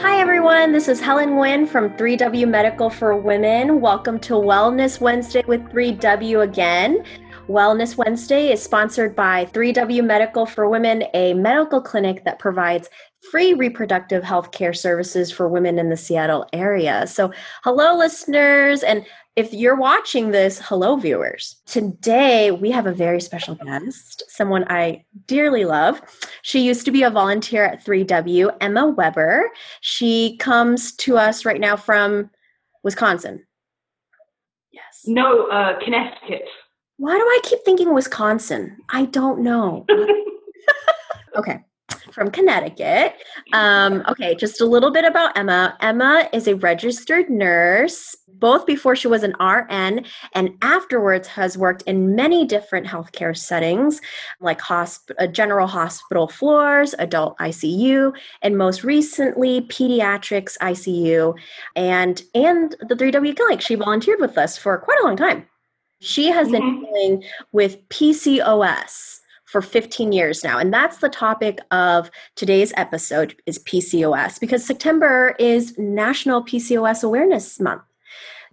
Hi, everyone. This is Helen Nguyen from 3W Medical for Women. Welcome to Wellness Wednesday with 3W again. Wellness Wednesday is sponsored by 3W Medical for Women, a medical clinic that provides free reproductive health care services for women in the Seattle area. So, hello, listeners. And if you're watching this, hello, viewers. Today, we have a very special guest, someone I dearly love. She used to be a volunteer at 3W, Emma Weber. She comes to us right now from Wisconsin. Yes. No, uh, Connecticut. Why do I keep thinking Wisconsin? I don't know. okay from Connecticut. Um, okay, just a little bit about Emma. Emma is a registered nurse, both before she was an RN and afterwards has worked in many different healthcare settings, like hosp- uh, general hospital floors, adult ICU, and most recently pediatrics ICU, and and the 3W Clinic. She volunteered with us for quite a long time. She has been mm-hmm. dealing with PCOS for 15 years now and that's the topic of today's episode is pcos because september is national pcos awareness month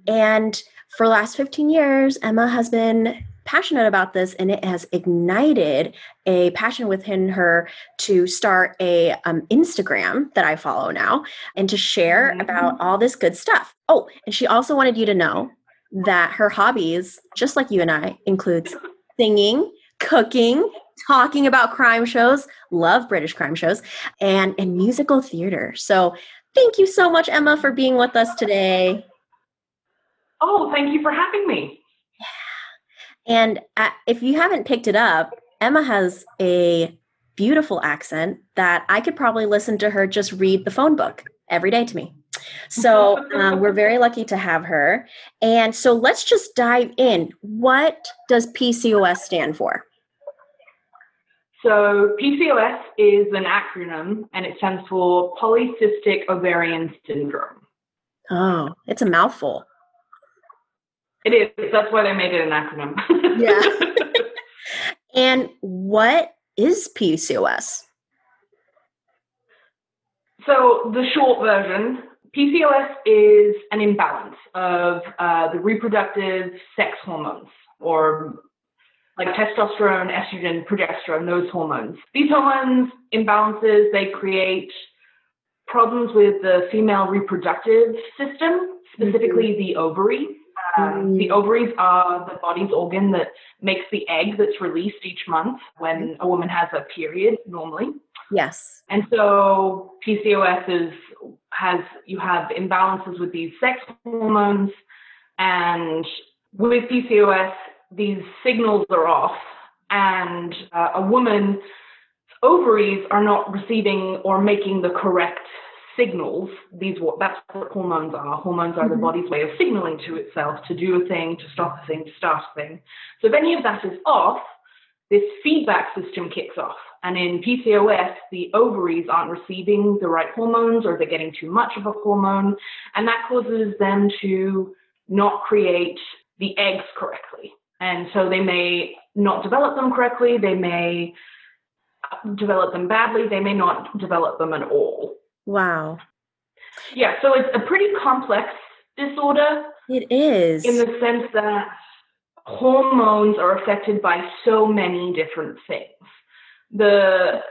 and for the last 15 years emma has been passionate about this and it has ignited a passion within her to start a um, instagram that i follow now and to share mm-hmm. about all this good stuff oh and she also wanted you to know that her hobbies just like you and i includes singing cooking talking about crime shows, love British crime shows, and, and musical theater. So thank you so much, Emma, for being with us today. Oh, thank you for having me. Yeah. And uh, if you haven't picked it up, Emma has a beautiful accent that I could probably listen to her just read the phone book every day to me. So um, we're very lucky to have her. And so let's just dive in. What does PCOS stand for? So PCOS is an acronym and it stands for Polycystic Ovarian Syndrome. Oh, it's a mouthful. It is. That's why they made it an acronym. yeah. and what is PCOS? So the short version, PCOS is an imbalance of uh, the reproductive sex hormones or like testosterone, estrogen, progesterone, those hormones. These hormones imbalances, they create problems with the female reproductive system, specifically mm-hmm. the ovary. Um, mm-hmm. The ovaries are the body's organ that makes the egg that's released each month when a woman has a period normally. Yes. And so PCOS is has you have imbalances with these sex hormones and with PCOS these signals are off and uh, a woman's ovaries are not receiving or making the correct signals these what that's what hormones are. Hormones are mm-hmm. the body's way of signaling to itself to do a thing to stop a thing to start a thing. So if any of that is off this feedback system kicks off. And in pcos the ovaries aren't receiving the right hormones or they're getting too much of a hormone. And that causes them to not create the eggs correctly. And so they may not develop them correctly, they may develop them badly, they may not develop them at all. Wow. Yeah, so it's a pretty complex disorder. It is. In the sense that hormones are affected by so many different things. The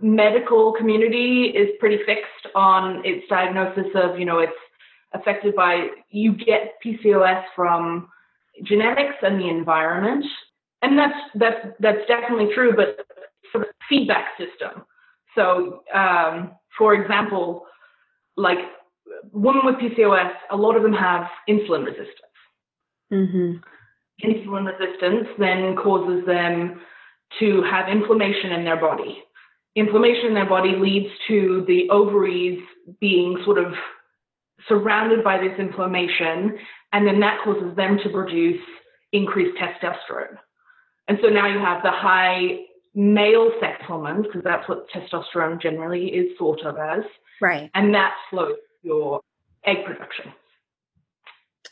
medical community is pretty fixed on its diagnosis of, you know, it's affected by, you get PCOS from genetics and the environment. And that's that's that's definitely true, but sort of feedback system. So, um, for example, like women with PCOS, a lot of them have insulin resistance. Mm-hmm. Insulin resistance then causes them to have inflammation in their body. Inflammation in their body leads to the ovaries being sort of surrounded by this inflammation and then that causes them to produce increased testosterone. And so now you have the high male sex hormones, because that's what testosterone generally is thought of as. Right. And that slows your egg production.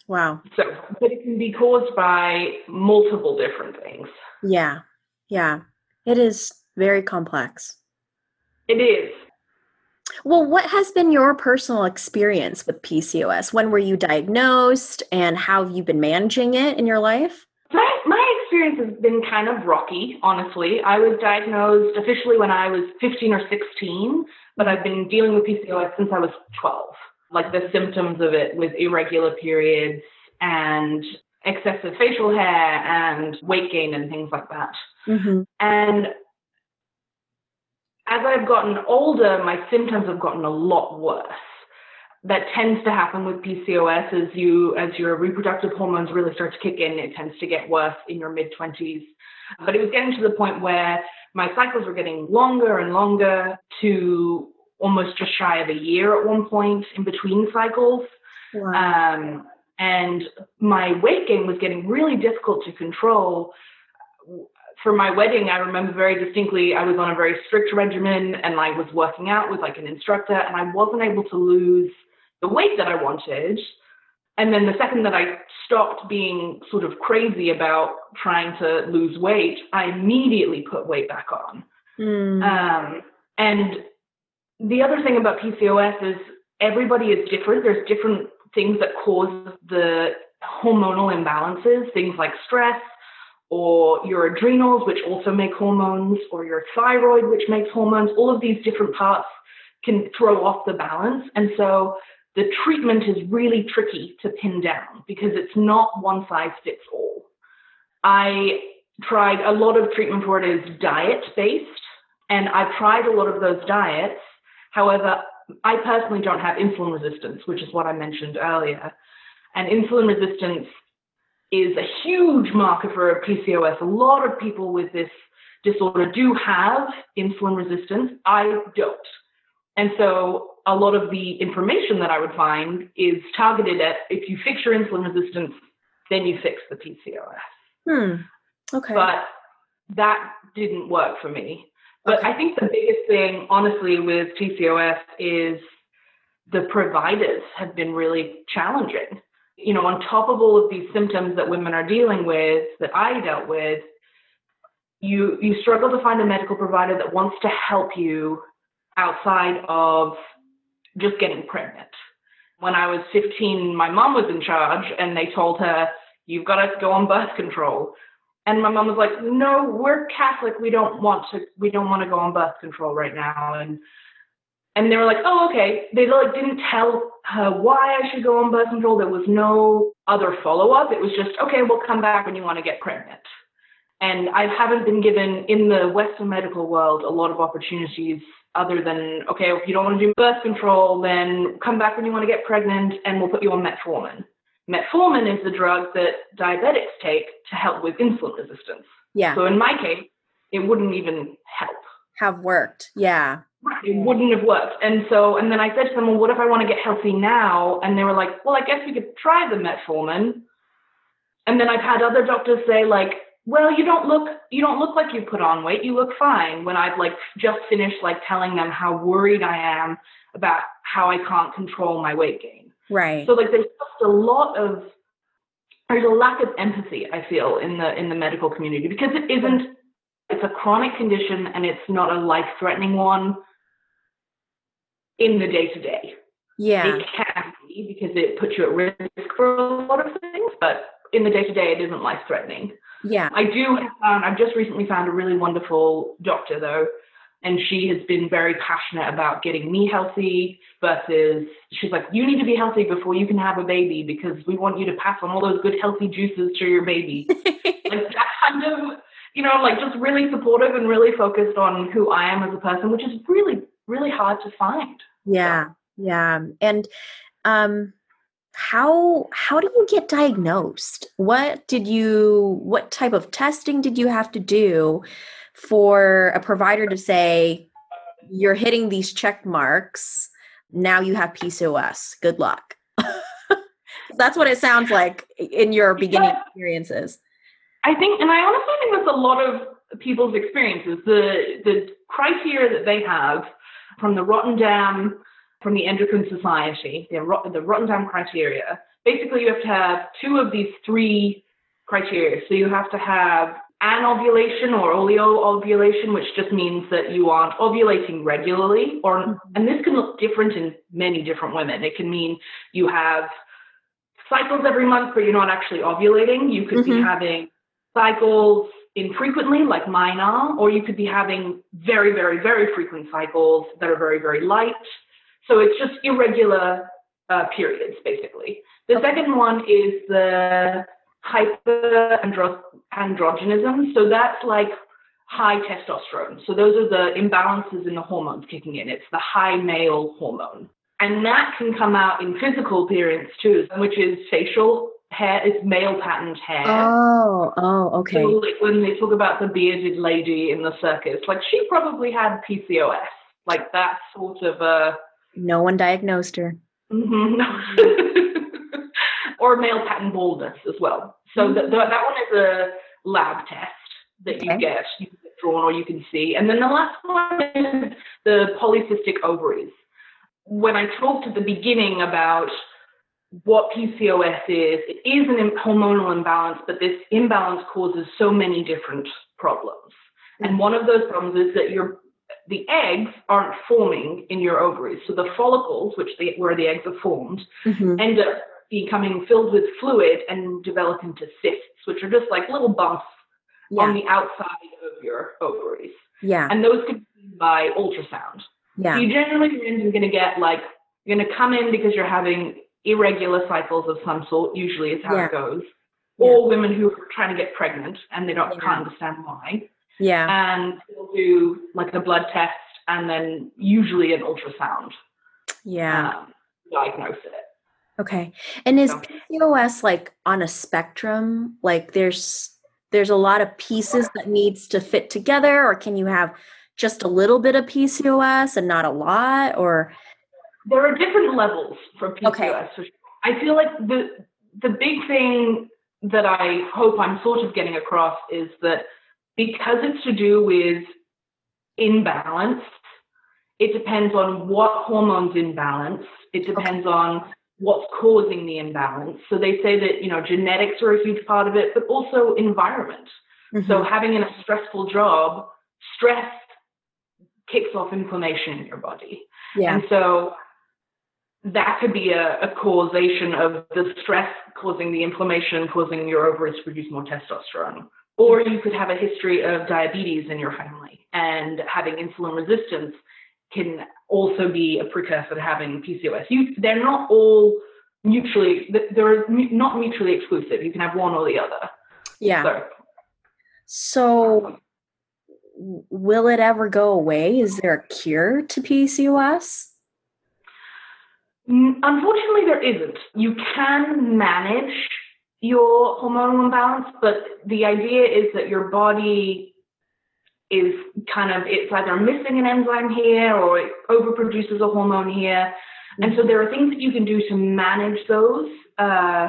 Wow. So, but it can be caused by multiple different things. Yeah. Yeah. It is very complex. It is. Well, what has been your personal experience with PCOS? When were you diagnosed and how have you been managing it in your life? My, my experience has been kind of rocky, honestly. I was diagnosed officially when I was 15 or 16, but I've been dealing with PCOS since I was 12. Like the symptoms of it with irregular periods and excessive facial hair and weight gain and things like that. Mm-hmm. And as I've gotten older, my symptoms have gotten a lot worse. That tends to happen with PCOS as you as your reproductive hormones really start to kick in. It tends to get worse in your mid twenties. But it was getting to the point where my cycles were getting longer and longer to almost just shy of a year at one point in between cycles. Wow. Um, and my weight gain was getting really difficult to control for my wedding, I remember very distinctly I was on a very strict regimen and I was working out with like an instructor and I wasn't able to lose the weight that I wanted. And then the second that I stopped being sort of crazy about trying to lose weight, I immediately put weight back on. Mm. Um, and the other thing about PCOS is everybody is different. There's different things that cause the hormonal imbalances, things like stress, or your adrenals, which also make hormones, or your thyroid, which makes hormones. All of these different parts can throw off the balance. And so the treatment is really tricky to pin down because it's not one size fits all. I tried a lot of treatment for it is diet based, and I've tried a lot of those diets. However, I personally don't have insulin resistance, which is what I mentioned earlier. And insulin resistance is a huge marker for PCOS. A lot of people with this disorder do have insulin resistance. I don't. And so a lot of the information that I would find is targeted at if you fix your insulin resistance, then you fix the PCOS. Hmm. Okay. But that didn't work for me. But okay. I think the biggest thing, honestly, with PCOS is the providers have been really challenging you know, on top of all of these symptoms that women are dealing with, that I dealt with, you you struggle to find a medical provider that wants to help you outside of just getting pregnant. When I was 15, my mom was in charge and they told her, you've got to go on birth control. And my mom was like, no, we're Catholic. We don't want to, we don't want to go on birth control right now. And and they were like, oh, okay. They like didn't tell her why I should go on birth control. There was no other follow up. It was just, okay, we'll come back when you want to get pregnant. And I haven't been given in the Western medical world a lot of opportunities other than, okay, if you don't want to do birth control, then come back when you want to get pregnant and we'll put you on metformin. Metformin is the drug that diabetics take to help with insulin resistance. Yeah. So in my case, it wouldn't even help. Have worked. Yeah it wouldn't have worked. And so, and then I said to them, well, what if I want to get healthy now? And they were like, well, I guess we could try the metformin. And then I've had other doctors say like, well, you don't look, you don't look like you put on weight. You look fine. When I've like just finished like telling them how worried I am about how I can't control my weight gain. Right. So like, there's just a lot of, there's a lack of empathy I feel in the in the medical community because it isn't it's a chronic condition and it's not a life threatening one in the day to day. Yeah. It can be because it puts you at risk for a lot of things, but in the day to day, it isn't life threatening. Yeah. I do have found, I've just recently found a really wonderful doctor though, and she has been very passionate about getting me healthy versus she's like, you need to be healthy before you can have a baby because we want you to pass on all those good healthy juices to your baby. like that kind of, you know, like just really supportive and really focused on who I am as a person, which is really, really hard to find. Yeah. Yeah. And um how how do you get diagnosed? What did you what type of testing did you have to do for a provider to say you're hitting these check marks, now you have PCOS. Good luck. That's what it sounds like in your beginning yeah. experiences. I think, and I honestly think that's a lot of people's experiences. The the criteria that they have from the Rotterdam, from the Endocrine Society, the, the Rotterdam criteria. Basically, you have to have two of these three criteria. So you have to have anovulation or ovulation, which just means that you aren't ovulating regularly, or mm-hmm. and this can look different in many different women. It can mean you have cycles every month, but you're not actually ovulating. You could mm-hmm. be having cycles infrequently, like mine are, or you could be having very, very, very frequent cycles that are very, very light. So it's just irregular uh, periods, basically. The okay. second one is the hyperandrogenism. So that's like high testosterone. So those are the imbalances in the hormones kicking in. It's the high male hormone. And that can come out in physical appearance too, which is facial hair, it's male patterned hair. Oh, oh, okay. So like when they talk about the bearded lady in the circus, like she probably had PCOS, like that sort of a. No one diagnosed her. Mm-hmm. or male pattern baldness as well. So mm-hmm. the, the, that one is a lab test that okay. you get, you can get drawn or you can see. And then the last one is the polycystic ovaries. When I talked at the beginning about what PCOS is, it is an hormonal imbalance, but this imbalance causes so many different problems. Mm-hmm. And one of those problems is that your the eggs aren't forming in your ovaries. So the follicles, which the, where the eggs are formed, mm-hmm. end up becoming filled with fluid and develop into cysts, which are just like little bumps yeah. on the outside of your ovaries. Yeah. And those can be by ultrasound. Yeah. So you generally are going to get like, you're going to come in because you're having irregular cycles of some sort, usually is how yeah. it goes. Yeah. Or women who are trying to get pregnant and they don't yeah. can't understand why. Yeah. And they'll do like a blood test and then usually an ultrasound. Yeah. Um, diagnose it. Okay. And is PCOS like on a spectrum? Like there's there's a lot of pieces that needs to fit together or can you have just a little bit of PCOS and not a lot or there are different levels for PCOS. Okay. I feel like the the big thing that I hope I'm sort of getting across is that because it's to do with imbalance, it depends on what hormones imbalance. It depends okay. on what's causing the imbalance. So they say that, you know, genetics are a huge part of it, but also environment. Mm-hmm. So having a stressful job, stress kicks off inflammation in your body. Yeah. And so that could be a, a, causation of the stress causing the inflammation, causing your ovaries to produce more testosterone. Or you could have a history of diabetes in your family and having insulin resistance can also be a precursor to having PCOS. You, they're not all mutually, they're not mutually exclusive. You can have one or the other. Yeah. So, so will it ever go away? Is there a cure to PCOS? Unfortunately, there isn't. You can manage your hormonal imbalance, but the idea is that your body is kind of it's either missing an enzyme here or it overproduces a hormone here. And so there are things that you can do to manage those uh,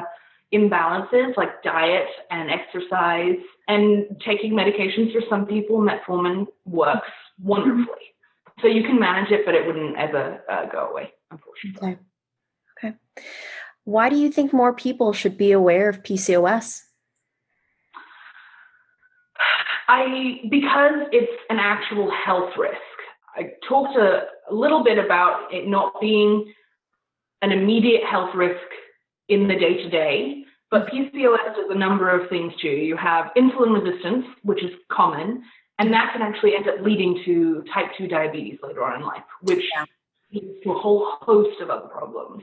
imbalances, like diet and exercise, and taking medications for some people. Metformin works wonderfully. So you can manage it, but it wouldn't ever uh, go away, unfortunately. Okay. Okay. Why do you think more people should be aware of PCOS? I because it's an actual health risk. I talked a, a little bit about it not being an immediate health risk in the day to day, but mm-hmm. PCOS does a number of things too. You have insulin resistance, which is common, and that can actually end up leading to type 2 diabetes later on in life, which yeah. leads to a whole host of other problems.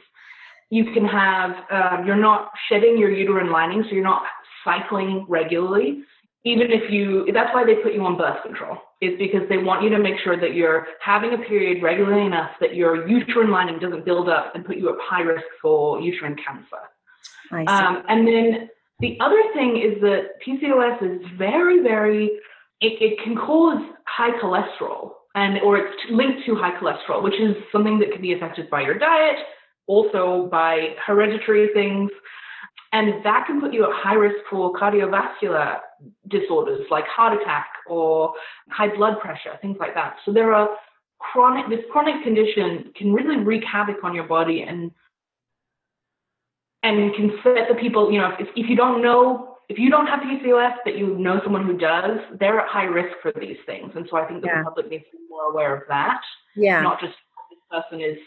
You can have, um, you're not shedding your uterine lining, so you're not cycling regularly. Even if you that's why they put you on birth control is because they want you to make sure that you're having a period regularly enough that your uterine lining doesn't build up and put you at high risk for uterine cancer. Um, and then the other thing is that pcos is very very it, it can cause high cholesterol and or it's linked to high cholesterol which is something that can be affected by your diet also by hereditary things and that can put you at high risk for cardiovascular disorders like heart attack or high blood pressure, things like that. So there are chronic, this chronic condition can really wreak havoc on your body and and can set the people, you know, if, if you don't know if you don't have PCOS, but you know someone who does, they're at high risk for these things. And so I think the Yeah. public needs to be more aware of that, Yeah. not just this person is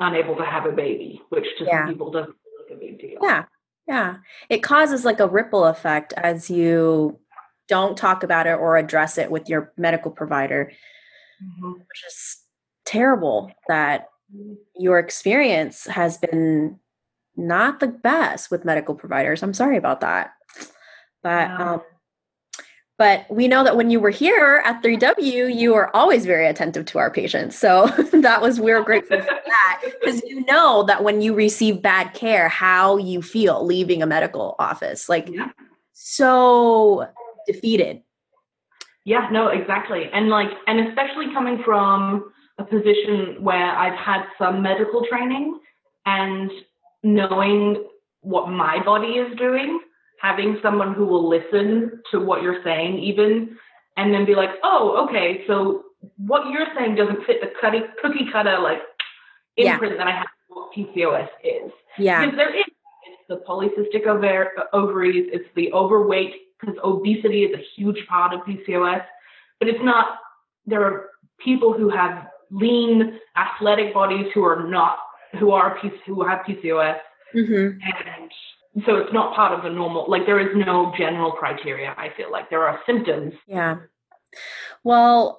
unable to have a baby, which to Yeah. some people doesn't look like a big deal. Yeah. Yeah. It causes like a ripple effect as you don't talk about it or address it with your medical provider, Mhm. which is terrible that your experience has been not the best with medical providers. I'm sorry about that. But Yeah. um but we know that when you were here at 3W, you were always very attentive to our patients. So that was we're grateful for that because you know that when you receive bad care, how you feel leaving a medical office, like Yeah. so defeated. Yeah, no, exactly. And like, and especially coming from a position where I've had some medical training and knowing what my body is doing, having someone who will listen to what you're saying, even, and then be like, oh, okay, so what you're saying doesn't fit the cutty, cookie cutter like Yeah. imprint that I have of what PCOS is. Yeah. Because there is, it's the polycystic ovar- ovaries, it's the overweight, because obesity is a huge part of PCOS, but it's not, there are people who have lean, athletic bodies who are not, who are, who have PCOS, hmm and so it's not part of the normal, like there is no general criteria, I feel like. There are symptoms. Yeah. Well,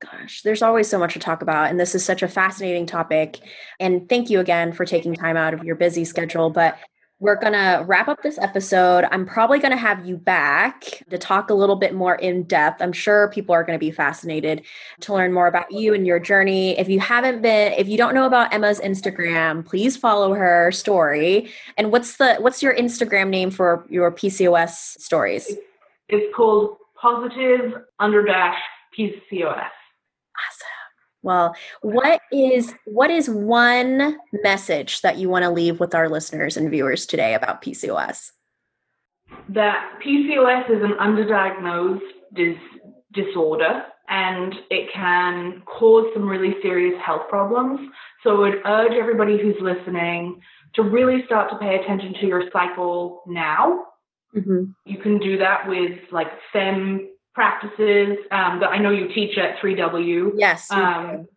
gosh, there's always so much to talk about. And this is such a fascinating topic. And thank you again for taking time out of your busy schedule. But we're going to wrap up this episode. I'm probably going to have you back to talk a little bit more in depth. I'm sure people are going to be fascinated to learn more about you and your journey. If you haven't been, if you don't know about Emma's Instagram, please follow her story. And what's the what's your Instagram name for your PCOS stories? It's called positive under dash PCOS. Awesome. Well, what is what is one message that you want to leave with our listeners and viewers today about PCOS? that PCOS is an underdiagnosed dis- disorder and it can cause some really serious health problems. So I would urge everybody who's listening to really start to pay attention to your cycle now. Mm-hmm. You can do that with like FEMM practices um, that I know you teach at 3W. Yes. Um,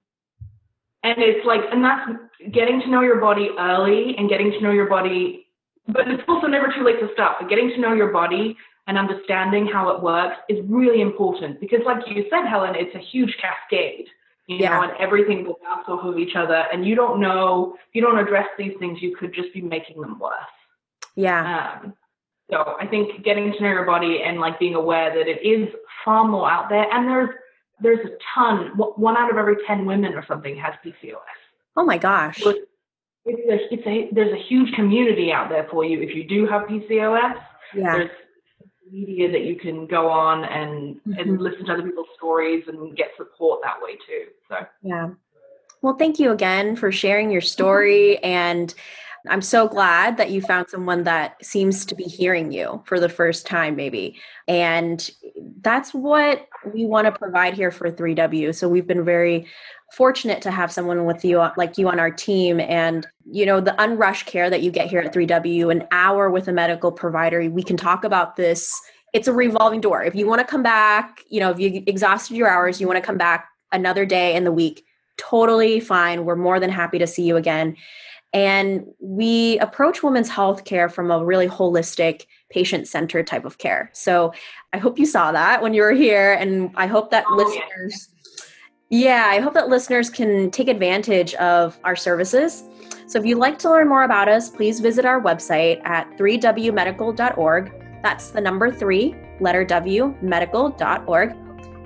and it's like and that's getting to know your body early and getting to know your body but it's also never too late to stop. but getting to know your body and understanding how it works is really important because like you said helen it's a huge cascade you Yeah. know and everything will bounce off of each other and you don't know if you don't address these things you could just be making them worse yeah. um, so I think getting to know your body and like being aware that it is far more out there, and there's there's a ton. One out of every ten women or something has PCOS. Oh my gosh. So it's, a, it's a there's a huge community out there for you if you do have PCOS. Yeah. There's media that you can go on and Mhm. and listen to other people's stories and get support that way too. So Yeah. Well, thank you again for sharing your story. And I'm so glad that you found someone that seems to be hearing you for the first time, maybe. And that's what we want to provide here for 3W. So we've been very fortunate to have someone with you like you on our team. And you know the unrushed care that you get here at 3W an hour with a medical provider we can talk about this. It's a revolving door. If you want to come back you know if you exhausted your hours you want to come back another day in the week totally fine. We're more than happy to see you again and we approach women's health care from a really holistic patient centered type of care so i hope you saw that when you were here and i hope that Oh, yeah. listeners yeah, I hope that listeners can take advantage of our services. So if you'd like to learn more about us, please visit our website at 3wmedical.org. That's the number three, letter W, medical.org.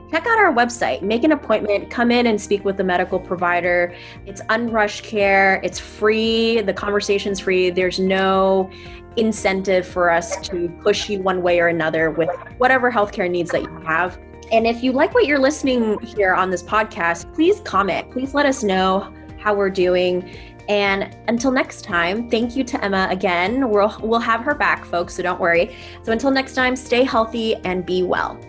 Check out our website, make an appointment, come in and speak with the medical provider. It's unrushed care, it's free, the conversation's free. There's no incentive for us to push you one way or another with whatever healthcare needs that you have. And if you like what you're listening here on this podcast, please comment. Please let us know how we're doing. And until next time, thank you to Emma again. We'll we'll have her back, folks, so don't worry. So until next time, stay healthy and be well.